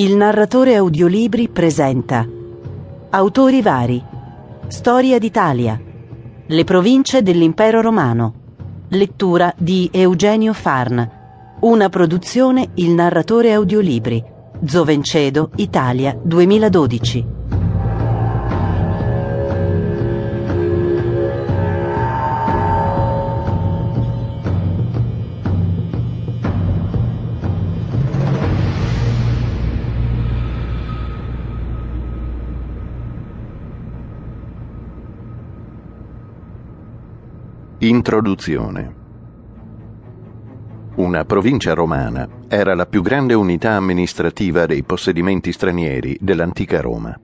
Il narratore audiolibri presenta Autori vari. Storia d'Italia. Le province dell'Impero Romano. Lettura di Eugenio Farn. Una produzione Il narratore audiolibri. Zovencedo, Italia 2012 Introduzione Una provincia romana era la più grande unità amministrativa dei possedimenti stranieri dell'antica Roma,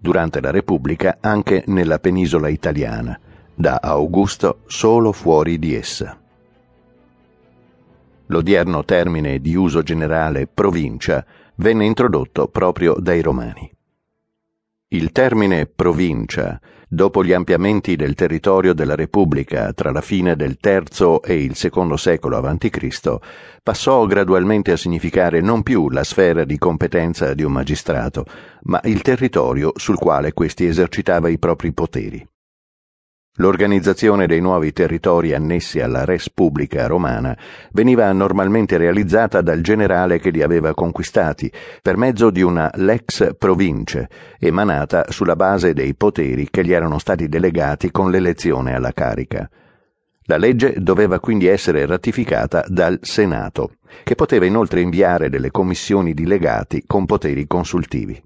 durante la Repubblica anche nella penisola italiana, da Augusto solo fuori di essa. L'odierno termine di uso generale provincia venne introdotto proprio dai romani. Il termine provincia, dopo gli ampliamenti del territorio della Repubblica tra la fine del III e il II secolo a.C., passò gradualmente a significare non più la sfera di competenza di un magistrato, ma il territorio sul quale questi esercitava i propri poteri. L'organizzazione dei nuovi territori annessi alla res pubblica romana veniva normalmente realizzata dal generale che li aveva conquistati per mezzo di una lex province emanata sulla base dei poteri che gli erano stati delegati con l'elezione alla carica. La legge doveva quindi essere ratificata dal Senato, che poteva inoltre inviare delle commissioni di legati con poteri consultivi.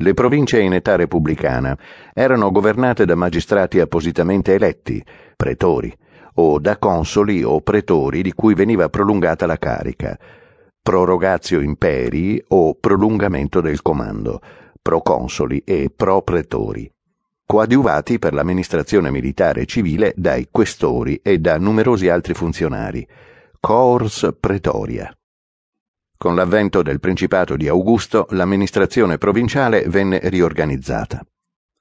Le province in età repubblicana erano governate da magistrati appositamente eletti, pretori, o da consoli o pretori di cui veniva prolungata la carica, prorogatio imperi o prolungamento del comando, proconsoli e propretori, coadiuvati per l'amministrazione militare e civile dai questori e da numerosi altri funzionari, cors pretoria. Con l'avvento del Principato di Augusto, l'amministrazione provinciale venne riorganizzata.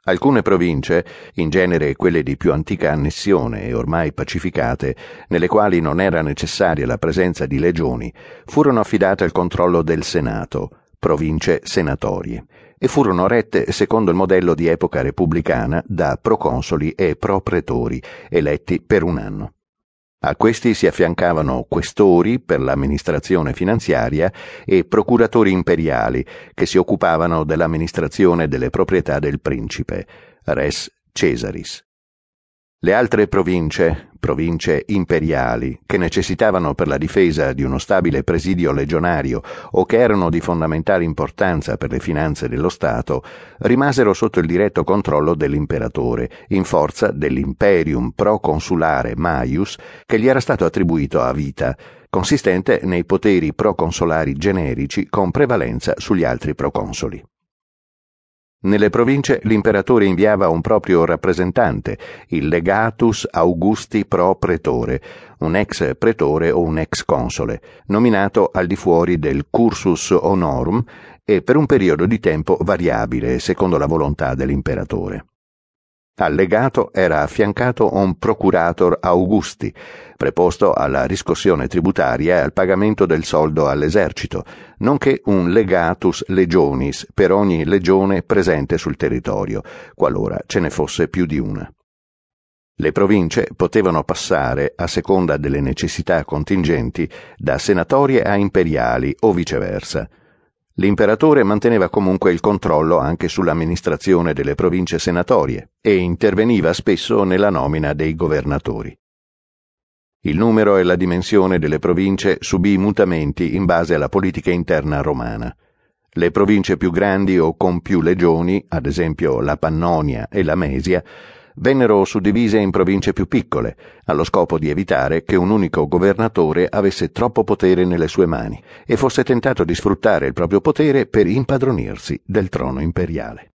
Alcune province, in genere quelle di più antica annessione e ormai pacificate, nelle quali non era necessaria la presenza di legioni, furono affidate al controllo del Senato, province senatorie, e furono rette secondo il modello di epoca repubblicana da proconsoli e propretori, eletti per un anno. A questi si affiancavano questori per l'amministrazione finanziaria e procuratori imperiali che si occupavano dell'amministrazione delle proprietà del principe, res Cesaris. Le altre province, province imperiali, che necessitavano per la difesa di uno stabile presidio legionario o che erano di fondamentale importanza per le finanze dello Stato, rimasero sotto il diretto controllo dell'imperatore, in forza dell'imperium proconsulare Maius che gli era stato attribuito a vita, consistente nei poteri proconsolari generici con prevalenza sugli altri proconsoli. Nelle province l'imperatore inviava un proprio rappresentante, il legatus Augusti pro pretore, un ex pretore o un ex console, nominato al di fuori del cursus honorum e per un periodo di tempo variabile secondo la volontà dell'imperatore. Al legato era affiancato un procurator Augusti, preposto alla riscossione tributaria e al pagamento del soldo all'esercito, nonché un legatus legionis per ogni legione presente sul territorio, qualora ce ne fosse più di una. Le province potevano passare, a seconda delle necessità contingenti, da senatorie a imperiali o viceversa. L'imperatore manteneva comunque il controllo anche sull'amministrazione delle province senatorie e interveniva spesso nella nomina dei governatori. Il numero e la dimensione delle province subì mutamenti in base alla politica interna romana. Le province più grandi o con più legioni, ad esempio la Pannonia e la Mesia, vennero suddivise in province più piccole, allo scopo di evitare che un unico governatore avesse troppo potere nelle sue mani e fosse tentato di sfruttare il proprio potere per impadronirsi del trono imperiale.